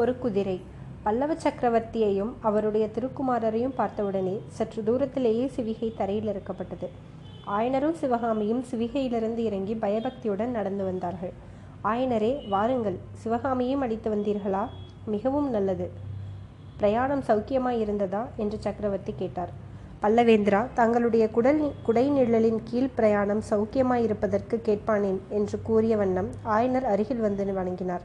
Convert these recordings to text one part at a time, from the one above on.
ஒரு குதிரை பல்லவ சக்கரவர்த்தியையும் அவருடைய திருக்குமாரரையும் பார்த்தவுடனே சற்று தூரத்திலேயே சிவிகை தரையில் இறக்கப்பட்டது. ஆயனரும் சிவகாமியும் சிவிகையிலிருந்து இறங்கி பயபக்தியுடன் நடந்து வந்தார்கள். ஆயனரே வாருங்கள். சிவகாமியும் அடித்து வந்தீர்களா? மிகவும் நல்லது. பிரயாணம் சௌக்கியமாய் இருந்ததா என்று சக்கரவர்த்தி கேட்டார். பல்லவேந்திரா தங்களுடைய குடல் குடை நிழலின் கீழ் பிரயாணம் சௌக்கியமாய் இருப்பதற்கு கேட்பானேன்? என்று கூறிய வண்ணம் ஆயனர் அருகில் வந்து வணங்கினார்.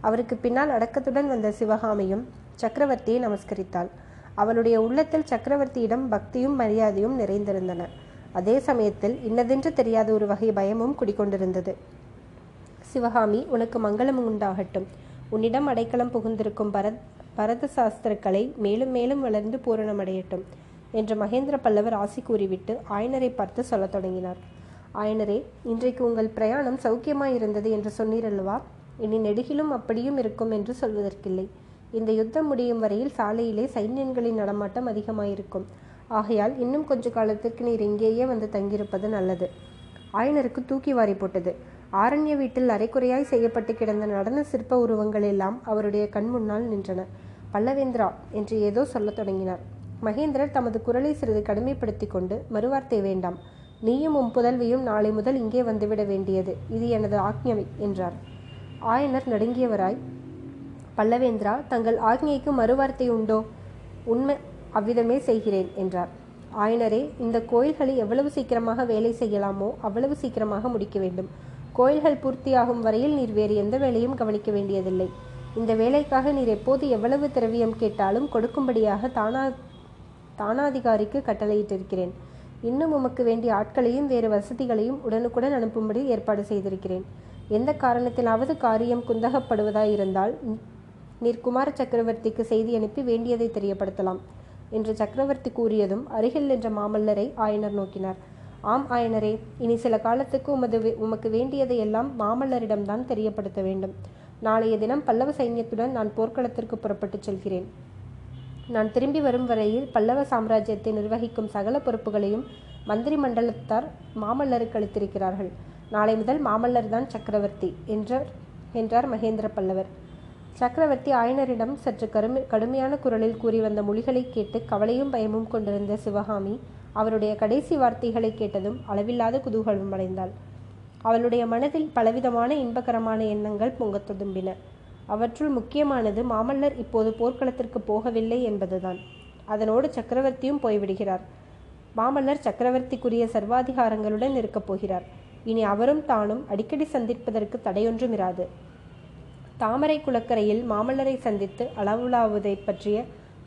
அவருக்கு பின்னால் அடக்கத்துடன் வந்த சிவகாமியும் சக்கரவர்த்தியை நமஸ்கரித்தாள். அவளுடைய உள்ளத்தில் சக்கரவர்த்தியிடம் பக்தியும் மரியாதையும் நிறைந்திருந்தன. அதே சமயத்தில் இன்னதென்று தெரியாத ஒரு வகை பயமும் குடிக்கொண்டிருந்தது சிவகாமி உனக்கு மங்களம் உண்டாகட்டும். உன்னிடம் அடைக்கலம் புகுந்திருக்கும் பரத் பரத சாஸ்திரக்கலை மேலும் மேலும் வளர்ந்து பூரணமடையட்டும் என்று மகேந்திர பல்லவர் ஆசி கூறிவிட்டு ஆயனரை பார்த்து சொல்லத் தொடங்கினார். ஆயனரே இன்றைக்கு உங்கள் பிரயாணம் சௌக்கியமாயிருந்தது என்று சொன்னீரல்லவா இனி நெடுகிலும் அப்படியும் இருக்கும் என்று சொல்வதற்கில்லை. இந்த யுத்தம் முடியும் வரையில் சாலையிலே சைன்யங்களின் நடமாட்டம் அதிகமாயிருக்கும். ஆகையால் இன்னும் கொஞ்ச காலத்துக்கு நீர் இங்கேயே வந்து தங்கியிருப்பது நல்லது. ஆயனருக்கு தூக்கி வாரி போட்டது. ஆரண்ய வீட்டில் அரைக்குறையாய் செய்யப்பட்டு கிடந்த நடன சிற்ப உருவங்கள் எல்லாம் அவருடைய கண் முன்னால் நின்றன. பல்லவேந்திரா என்று ஏதோ சொல்லத் தொடங்கினார். மகேந்திரர் தமது குரலை சிறிது கடுமைப்படுத்தி கொண்டு மறுவார்த்தை வேண்டாம். நீயும் உன் புதல்வியும் நாளை முதல் இங்கே வந்துவிட வேண்டியது. இது எனது ஆக்ஞை என்றார். ஆயனர் நடுங்கியவராய் பல்லவேந்திரா தங்கள் ஆக்ஞைக்கு மறுவார்த்தை உண்டோ? உண்மை அவ்விதமே செய்கிறேன் என்றார். ஆயனரே இந்த கோயில்களை எவ்வளவு சீக்கிரமாக வேலை செய்யலாமோ அவ்வளவு சீக்கிரமாக முடிக்க வேண்டும். கோயில்கள் பூர்த்தியாகும் வரையில் நீர் வேறு எந்த வேலையும் கவனிக்க வேண்டியதில்லை. இந்த வேலைக்காக நீர் எப்போது எவ்வளவு திரவியம் கேட்டாலும் கொடுக்கும்படியாக தானா தானாதிகாரிக்கு கட்டளையிட்டிருக்கிறேன். இன்னும் உமக்கு வேண்டிய ஆட்களையும் வேறு வசதிகளையும் உடனுக்குடன் அனுப்பும்படி ஏற்பாடு செய்திருக்கிறேன். எந்த காரணத்திலாவது காரியம் குந்தகப்படுவதாயிருந்தால் நீர் குமார சக்கரவர்த்திக்கு செய்தி அனுப்பி வேண்டியதை தெரியப்படுத்தலாம் என்று சக்கரவர்த்தி கூறியதும் அருகில் நின்ற மாமல்லரை ஆயனர் நோக்கினார். ஆம் ஆயனரே இனி சில காலத்துக்கு உமது உமக்கு வேண்டியதை எல்லாம் மாமல்லரிடம்தான் தெரியப்படுத்த வேண்டும். நாளைய தினம் பல்லவ சைன்யத்துடன் நான் போர்க்களத்திற்கு புறப்பட்டுச் செல்கிறேன். நான் திரும்பி வரும் வரையில் பல்லவ சாம்ராஜ்யத்தை நிர்வகிக்கும் சகல பொறுப்புகளையும் மந்திரி மண்டலத்தார் மாமல்லருக்கு அளித்திருக்கிறார்கள். நாளை முதல் மாமல்லர் தான் சக்கரவர்த்தி என்றார் என்றார் மகேந்திர பல்லவர். சக்கரவர்த்தி ஆயனரிடம் சற்று கருமை கடுமையான குரலில் கூறி வந்த மொழிகளை கேட்டு கவலையும் பயமும் கொண்டிருந்த சிவகாமி அவருடைய கடைசி வார்த்தைகளை கேட்டதும் அளவில்லாத குதூகலம் அடைந்தாள். அவளுடைய மனதில் பலவிதமான இன்பகரமான எண்ணங்கள் பொங்கத் துதும்பின அவற்றுள் முக்கியமானது மாமல்லர் இப்போது போர்க்களத்திற்கு போகவில்லை என்பதுதான். அதனோடு சக்கரவர்த்தியும் போய்விடுகிறார். மாமல்லர் சக்கரவர்த்திக்குரிய சர்வாதிகாரங்களுடன் இருக்கப் போகிறார். இனி அவரும் தானும் அடிக்கடி சந்திப்பதற்கு தடையொன்றும் இராது தாமரை குளக்கரையில் மாமல்லரை சந்தித்து அளவுலாவதை பற்றிய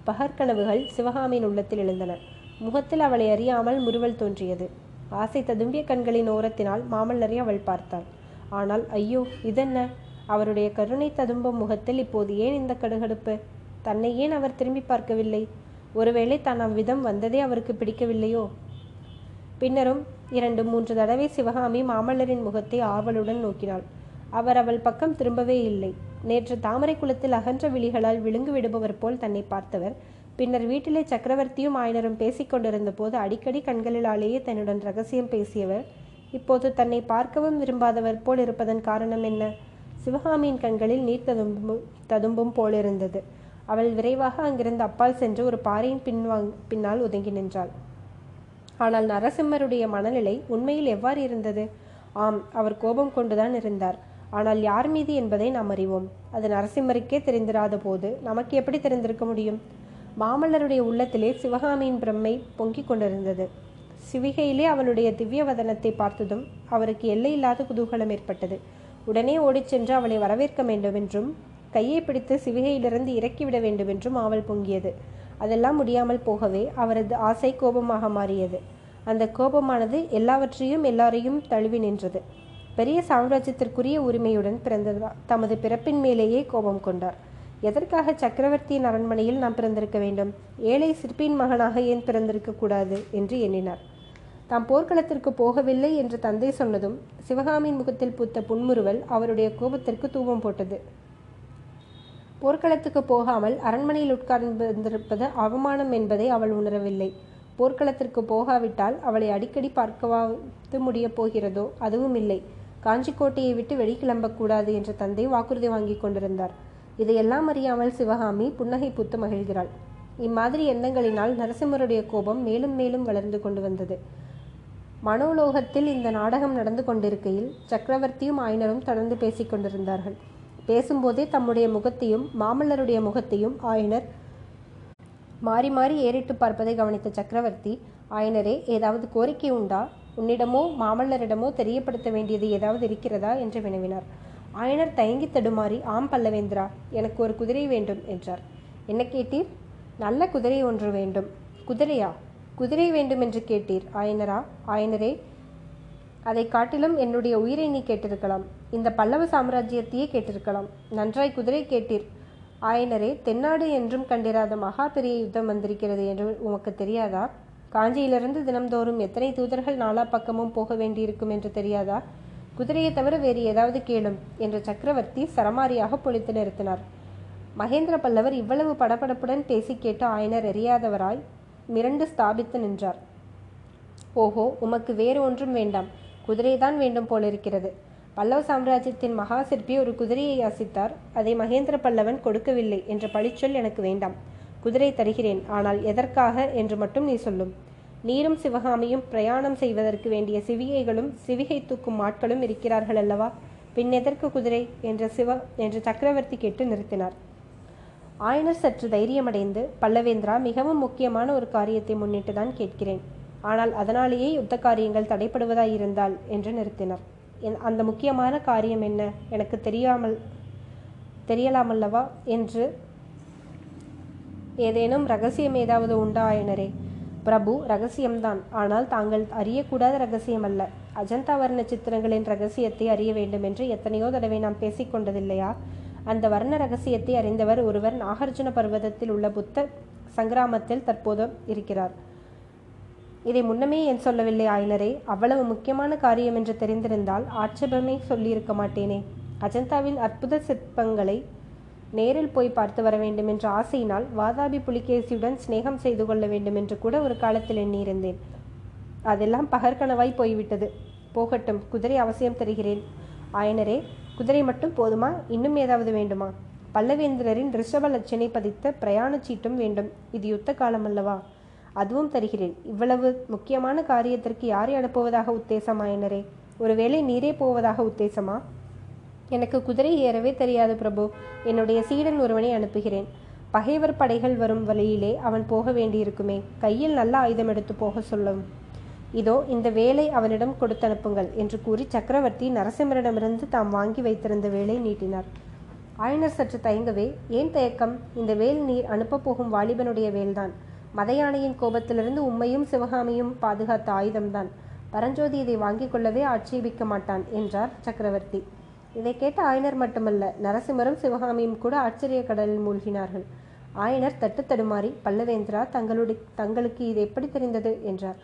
பகற்கனவுகள் சிவகாமியின் உள்ளத்தில் எழுந்தன. முகத்தில் அவளை அறியாமல் முறுவல் தோன்றியது. ஆசை ததும்பிய கண்களின் ஓரத்தினால் மாமல்லரை அவள் பார்த்தாள். ஆனால் ஐயோ இதென்ன? அவருடைய கருணை ததும்பும் முகத்தில் இப்போது ஏன் இந்த கடுகடுப்பு? தன்னை ஏன் அவர் திரும்பி பார்க்கவில்லை? ஒருவேளை தான் அவ்விதம் வந்ததே அவருக்கு பிடிக்கவில்லையோ? பின்னரும் இரண்டு மூன்று தடவை சிவகாமி மாமல்லரின் முகத்தை ஆவலுடன் நோக்கினாள். அவர் அவள் பக்கம் திரும்பவே இல்லை. நேற்று தாமரை குளத்தில் அகன்ற விழிகளால் விழுங்கு விடுபவர் போல் தன்னை பார்த்தவர் பின்னர் வீட்டிலே சக்கரவர்த்தியும் ஆயனரும் பேசிக்கொண்டிருந்த போது அடிக்கடி கண்களிலாலேயே தன்னுடன் ரகசியம் பேசியவர் இப்போது தன்னை பார்க்கவும் விரும்பாதவர் போல் இருப்பதன் காரணம் என்ன? சிவகாமியின் கண்களில் நீர் ததும்பும் ததும்பும் போலிருந்தது அவள் விரைவாக அங்கிருந்து அப்பால் சென்று ஒரு பாறையின் பின்வாங் பின்னால் ஒதுங்கி நின்றாள். ஆனால் நரசிம்மருடைய மனநிலை உண்மையில் எவ்வாறு இருந்தது? ஆம் அவர் கோபம் கொண்டுதான் இருந்தார். ஆனால் யார் மீது என்பதை நாம் அறிவோம். அது நரசிம்மருக்கே தெரிந்திராத போது நமக்கு எப்படி தெரிந்திருக்க முடியும்? மாமல்லருடைய உள்ளத்திலே சிவகாமியின் பிரம்மை பொங்கிக் கொண்டிருந்தது. சிவிகையிலே அவளுடைய திவ்ய வதனத்தை பார்த்ததும் அவருக்கு எல்லையில்லாத குதூகலம் ஏற்பட்டது. உடனே ஓடிச் சென்று அவளை வரவேற்க வேண்டுமென்றும் கையை பிடித்து சிவிகையிலிருந்து இறக்கிவிட வேண்டுமென்றும் ஆவல் பொங்கியது. அதெல்லாம் முடியாமல் போகவே அவரது ஆசை கோபமாக மாறியது. அந்த கோபமானது எல்லாவற்றையும் எல்லாரையும் தழுவி நின்றது. பெரிய சாம்ராஜ்யத்திற்குரிய உரிமையுடன் பிறந்த தமது பிறப்பின் மேலேயே கோபம் கொண்டார். எதற்காக சக்கரவர்த்தியின் அரண்மனையில் நாம் பிறந்திருக்க வேண்டும்? ஏழை சிற்பியின் மகனாக ஏன் பிறந்திருக்க கூடாது? என்று எண்ணினார். தாம் போர்க்களத்திற்கு போகவில்லை என்று தந்தை சொன்னதும் சிவகாமியின் முகத்தில் பூத்த புன்முறுவல் அவருடைய கோபத்திற்கு தூவம் போட்டது. போர்க்களத்துக்கு போகாமல் அரண்மனையில் உட்கார்ந்திருப்பது அவமானம் என்பதை அவள் உணரவில்லை. போர்க்களத்திற்கு போகாவிட்டால் அவளை அடிக்கடி பார்க்கவாது முடியப் போகிறதோ அதுவும் இல்லை. காஞ்சிக்கோட்டையை விட்டு வெளிக்கிளம்பக்கூடாது என்று தந்தை வாக்குறுதி வாங்கி கொண்டிருந்தார். இதையெல்லாம் அறியாமல் சிவகாமி புன்னகை பூத்து மகிழ்கிறாள். இம்மாதிரி எண்ணங்களினால் நரசிம்மருடைய கோபம் மேலும் மேலும் வளர்ந்து கொண்டு வந்தது. மனோலோகத்தில் இந்த நாடகம் நடந்து கொண்டிருக்கையில் சக்கரவர்த்தியும் ஆயனரும் தொடர்ந்து பேசிக் கொண்டிருந்தார்கள். பேசும்போதே தம்முடைய முகத்தையும் மாமல்லருடைய முகத்தையும் ஆயனர் மாறி மாறி ஏறிட்டு பார்ப்பதை கவனித்த சக்கரவர்த்தி ஆயனரே ஏதாவது கோரிக்கை உண்டா? உன்னிடமோ மாமல்லரிடமோ தெரியப்படுத்த வேண்டியது ஏதாவது இருக்கிறதா? என்று வினவினார். ஆயனர் தயங்கி தடுமாறி ஆம் பல்லவேந்திரா எனக்கு ஒரு குதிரை வேண்டும் என்றார். என்ன கேட்டீர்? நல்ல குதிரை ஒன்று வேண்டும். குதிரையா? குதிரை வேண்டும் என்று கேட்டீர் ஆயனரா? ஆயனரே அதை காட்டிலும் என்னுடைய உயிரை நீ கேட்டிருக்கலாம். இந்த பல்லவ சாம்ராஜ்யத்தையே கேட்டிருக்கலாம். நன்றாய் குதிரை கேட்டீர். ஆயனரே தென்னாடு என்றும் கண்டிராத மகா பெரிய யுத்தம் வந்திருக்கிறது என்று உமக்கு தெரியாதா? காஞ்சியிலிருந்து தினம்தோறும் எத்தனை தூதர்கள் நாலா பக்கமும் போக வேண்டியிருக்கும் என்று தெரியாதா? குதிரையை தவிர வேறு ஏதாவது கேளும் என்று சக்கரவர்த்தி சரமாரியாக பொழித்து நிறுத்தினார். மகேந்திர பல்லவர் இவ்வளவு படபடப்புடன் பேசி கேட்டு ஆயனர் எறியாதவராய் மிரண்டு ஸ்தாபித்து நின்றார். ஓஹோ உமக்கு வேறு ஒன்றும் வேண்டாம். குதிரைதான் வேண்டும் போலிருக்கிறது. பல்லவ சாம்ராஜ்யத்தின் மகா சிற்பி ஒரு குதிரையை யாசித்தார் அதை மகேந்திர பல்லவன் கொடுக்கவில்லை என்ற பழிச்சொல் எனக்கு வேண்டாம். குதிரை தருகிறேன். ஆனால் எதற்காக என்று மட்டும் நீ சொல்லும். நீரும் சிவகாமியும் பிரயாணம் செய்வதற்கு வேண்டிய சிவிகைகளும் சிவிகை தூக்கும் ஆட்களும் இருக்கிறார்கள் அல்லவா? பின் எதற்கு குதிரை? என்ற சிவ என்று சக்கரவர்த்தி கேட்டு நிறுத்தினார். ஆயனர் சற்று தைரியமடைந்து பல்லவேந்திரா மிகவும் முக்கியமான ஒரு காரியத்தை முன்னிட்டு தான் கேட்கிறேன். ஆனால் அதனாலேயே யுத்த காரியங்கள் தடைப்படுவதாயிருந்தால் என்று நிறுத்தினார். அந்த முக்கியமான காரியம் என்ன? எனக்கு தெரியாமல் தெரியலாமல்லவா? என்று ஏதேனும் ரகசியம் ஏதாவது உண்டா ஆயனரே பிரபு ரகசியம்தான். ஆனால் தாங்கள் அறியக்கூடாத ரகசியம் அல்ல அஜந்தா வர்ண சித்திரங்களின் ரகசியத்தை அறிய வேண்டும் என்று எத்தனையோ தடவை நாம் பேசிக்கொண்டதில்லையா? அந்த வர்ண ரகசியத்தை அறிந்தவர் ஒருவர் நாகார்ஜுன பர்வதத்தில் உள்ள புத்த சங்கிராமத்தில் தற்போது இருக்கிறார். இதை முன்னமே என் சொல்லவில்லை ஆயினரே. அவ்வளவு முக்கியமான காரியம் என்று தெரிந்திருந்தால் ஆட்சேபமே சொல்லியிருக்க மாட்டேனே. அஜந்தாவின் அற்புத சிற்பங்களை நேரில் போய் பார்த்து வர வேண்டும் என்ற ஆசையினால் வாதாபி புலிகேசியுடன் சிநேகம் செய்து கொள்ள வேண்டும் என்று கூட ஒரு காலத்தில் எண்ணியிருந்தேன். அதெல்லாம் பகற்கனவாய் போய்விட்டது. போகட்டும் குதிரை அவசியம் தருகிறேன். ஆயனரே குதிரை மட்டும் போதுமா? இன்னும் ஏதாவது வேண்டுமா? பல்லவேந்திரரின் ரிஷப லட்சணை பதித்த பிரயாண சீட்டும் வேண்டும். இது யுத்த காலம் அல்லவா அதுவும் தருகிறேன். இவ்வளவு முக்கியமான காரியத்திற்கு யாரை அனுப்புவதாக உத்தேசம் ஆயனரே ஒருவேளை நீரே போவதாக உத்தேசமா? எனக்கு குதிரை ஏறவே தெரியாது பிரபு. என்னுடைய சீடன் ஒருவனை அனுப்புகிறேன். பகைவர் படைகள் வரும் வழியிலே அவன் போக வேண்டியிருக்குமே. கையில் நல்ல ஆயுதம் எடுத்து போக சொல்லும். இதோ இந்த வேலை அவனிடம் கொடுத்து அனுப்புங்கள் என்று கூறி சக்கரவர்த்தி நரசிம்மரிடமிருந்து தாம் வாங்கி வைத்திருந்த வேலை நீட்டினார். ஆயனர் சற்று தயங்கவே ஏன் தயக்கம்? இந்த வேல் நீர் அனுப்பப் போகும் வாலிபனுடைய வேல்தான். மதையானையின் கோபத்திலிருந்து உம்மையும் சிவகாமியும் பாதுகாத்த ஆயுதம்தான். பரஞ்சோதி இதை வாங்கிக் கொள்ளவே ஆட்சேபிக்க மாட்டான் என்றார் சக்கரவர்த்தி. இதை கேட்ட ஆயனர் மட்டுமல்ல நரசிம்மரும் சிவகாமியும் கூட ஆச்சரிய கடலில் மூழ்கினார்கள். ஆயனர் தட்டு தடுமாறி பல்லவேந்திரா தங்களுடைய தங்களுக்கு இது எப்படி தெரிந்தது? என்றார்.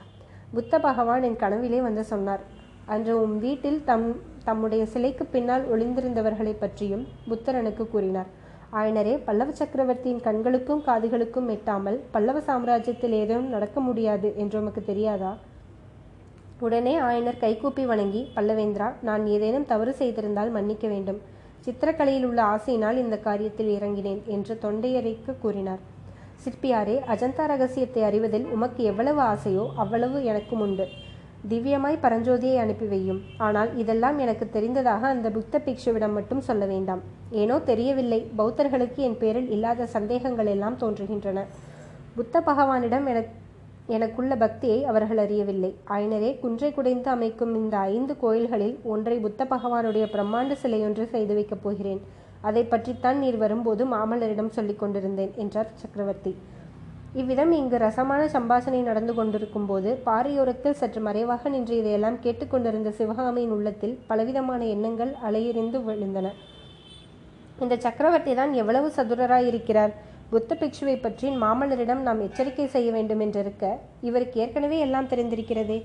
புத்த பகவான் என் கனவிலே வந்து சொன்னார் அன்று உன் வீட்டில் தம் தம்முடைய சிலைக்கு பின்னால் ஒளிந்திருந்தவர்களை பற்றியும் புத்தர் எனக்கு கூறினார். ஆயனரே பல்லவ சக்கரவர்த்தியின் கண்களுக்கும் காதுகளுக்கும் எட்டாமல் பல்லவ சாம்ராஜ்யத்தில் ஏதும் நடக்க முடியாது என்று உமக்கு தெரியாதா? உடனே ஆயனர் கைகூப்பி வணங்கி பல்லவேந்திரா நான் ஏதேனும் தவறு செய்திருந்தால் மன்னிக்க வேண்டும். சித்திரக்கலையில் உள்ள ஆசையினால் இந்த காரியத்தில் இறங்கினேன் என்று தொண்டையறைக்கு கூறினார். சிற்பியாரே அஜந்தா ரகசியத்தை அறிவதில் உமக்கு எவ்வளவு ஆசையோ அவ்வளவு எனக்கும் உண்டு. திவ்யமாய் பரஞ்சோதியை அனுப்பி வையும். ஆனால் இதெல்லாம் எனக்கு தெரிந்ததாக அந்த புத்த பிக்ஷுவிடம் மட்டும் சொல்ல வேண்டாம். ஏனோ தெரியவில்லை. பௌத்தர்களுக்கு என் பேரில் இல்லாத சந்தேகங்கள் எல்லாம் தோன்றுகின்றன. புத்த பகவானிடம் என எனக்குள்ள பக்தியை அவர்கள் அறியவில்லை. ஆயினரே குன்றை குடைந்து அமைக்கும் இந்த ஐந்து கோயில்களில் ஒன்றை புத்த பகவானுடைய பிரம்மாண்ட சிலையொன்று செய்து வைக்கப் போகிறேன். அதை பற்றித்தான் நீர் வரும்போது மாமல்லரிடம் சொல்லிக் கொண்டிருந்தேன் என்றார் சக்கரவர்த்தி. இவ்விதம் இங்கு ரசமான சம்பாஷணை நடந்து கொண்டிருக்கும் போது பாரியோரத்தில் சற்று மறைவாக நின்று இதையெல்லாம் கேட்டுக்கொண்டிருந்த சிவகாமியின் உள்ளத்தில் பலவிதமான எண்ணங்கள் அலையெறிந்து விழுந்தன. இந்த சக்கரவர்த்தி தான் எவ்வளவு சதுரராய் இருக்கிறார் புத்த பிக்ஷுவை பற்றி மாமல்லரிடம் நாம் எச்சரிக்கை செய்ய வேண்டும் என்றிருக்க இவருக்கு ஏற்கனவே எல்லாம் தெரிந்திருக்கிறதே.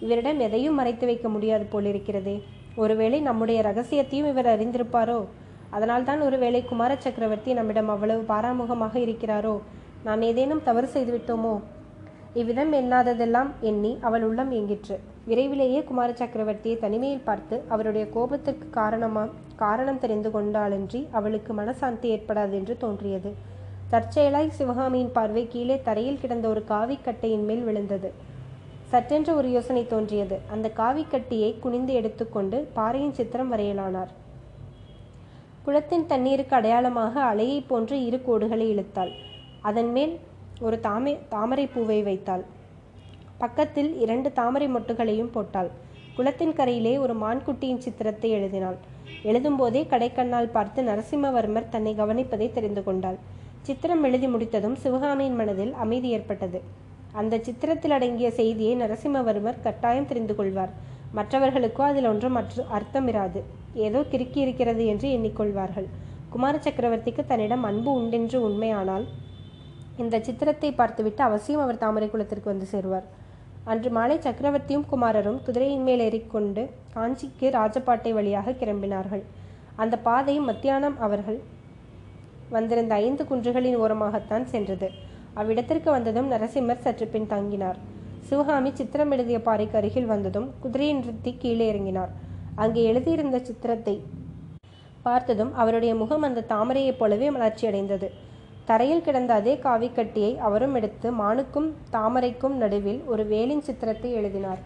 இவரிடம் எதையும் மறைத்து வைக்க முடியாது போலிருக்கிறதே. ஒருவேளை நம்முடைய ரகசியத்தையும் இவர் அறிந்திருப்பாரோ? அதனால்தான் ஒருவேளை குமார சக்கரவர்த்தி நம்மிடம் அவ்வளவு பாராமுகமாக இருக்கிறாரோ? நான் ஏதேனும் தவறு செய்துவிட்டோமோ? இவ்விதம் எண்ணாததெல்லாம் எண்ணி அவள் உள்ளம் இயங்கிற்று விரைவிலேயே குமார சக்கரவர்த்தியை தனிமையில் பார்த்து அவருடைய கோபத்திற்கு காரணமா காரணம் தெரிந்து கொண்டாலன்றி அவளுக்கு மனசாந்தி ஏற்படாது என்று தோன்றியது. தற்செயலாய் சிவகாமியின் பார்வை கீழே தரையில் கிடந்த ஒரு காவிக்கட்டையின் மேல் விழுந்தது. சற்றென்ற ஒரு யோசனை தோன்றியது. அந்த காவிக்கட்டியை குனிந்து எடுத்துக்கொண்டு பாறையின் சித்திரம் வரையலானார். குளத்தின் தண்ணீருக்கு அடையாளமாக அலையைப் போன்று இரு கோடுகளை இழுத்தாள். அதன் மேல் ஒரு தாமை தாமரை பூவை வைத்தாள். பக்கத்தில் இரண்டு தாமரை மொட்டுகளையும் போட்டாள். குளத்தின் கரையிலே ஒரு மான்குட்டியின் சித்திரத்தை எழுதினாள். எழுதும்போதே கடைக்கண்ணால் பார்த்து நரசிம்மவர்மர் தன்னை கவனிப்பதை தெரிந்து கொண்டாள். சித்திரம் எழுதி முடித்ததும் சிவகாமியின் மனதில் அமைதி ஏற்பட்டது. அந்த சித்திரத்தில் அடங்கிய செய்தியை நரசிம்மவர்மர் கட்டாயம் தெரிந்து கொள்வார். மற்றவர்களுக்கோ அதில் ஒன்றும் மற்ற அர்த்தமிராது. ஏதோ கிறுக்கி இருக்கிறது என்று எண்ணிக்கொள்வார்கள். குமார சக்கரவர்த்திக்கு தன்னிடம் அன்பு உண்டென்று உண்மையானால் இந்த சித்திரத்தை பார்த்துவிட்டு அவசியம் அவர் தாமரை குளத்திற்கு வந்து சேருவார். அன்று மாலை சக்கரவர்த்தியும் குமாரரும் குதிரையின் மேல் ஏறிக்கொண்டு காஞ்சிக்கு ராஜபாட்டை வழியாக கிளம்பினார்கள். அந்த பாதை மத்தியானம் அவர்கள் வந்திருந்த ஐந்து குன்றுகளின் ஓரமாகத்தான் சென்றது. அவ்விடத்திற்கு வந்ததும் நரசிம்மர் சற்று பின் தங்கினார். சிவகாமி சித்திரம் எழுதிய பாறைக்கு அருகில் வந்ததும் குதிரையை நிறுத்தி கீழே இறங்கினார். அங்கே எழுதியிருந்த சித்திரத்தை பார்த்ததும் அவருடைய முகம் அந்த தாமரையைப் போலவே மலர்ச்சியடைந்தது. தரையில் கிடந்த அதே காவிக்கட்டியை அவரும் எடுத்து மானுக்கும் தாமரைக்கும் நடுவில் ஒரு வேலின் சித்திரத்தை எழுதினார்.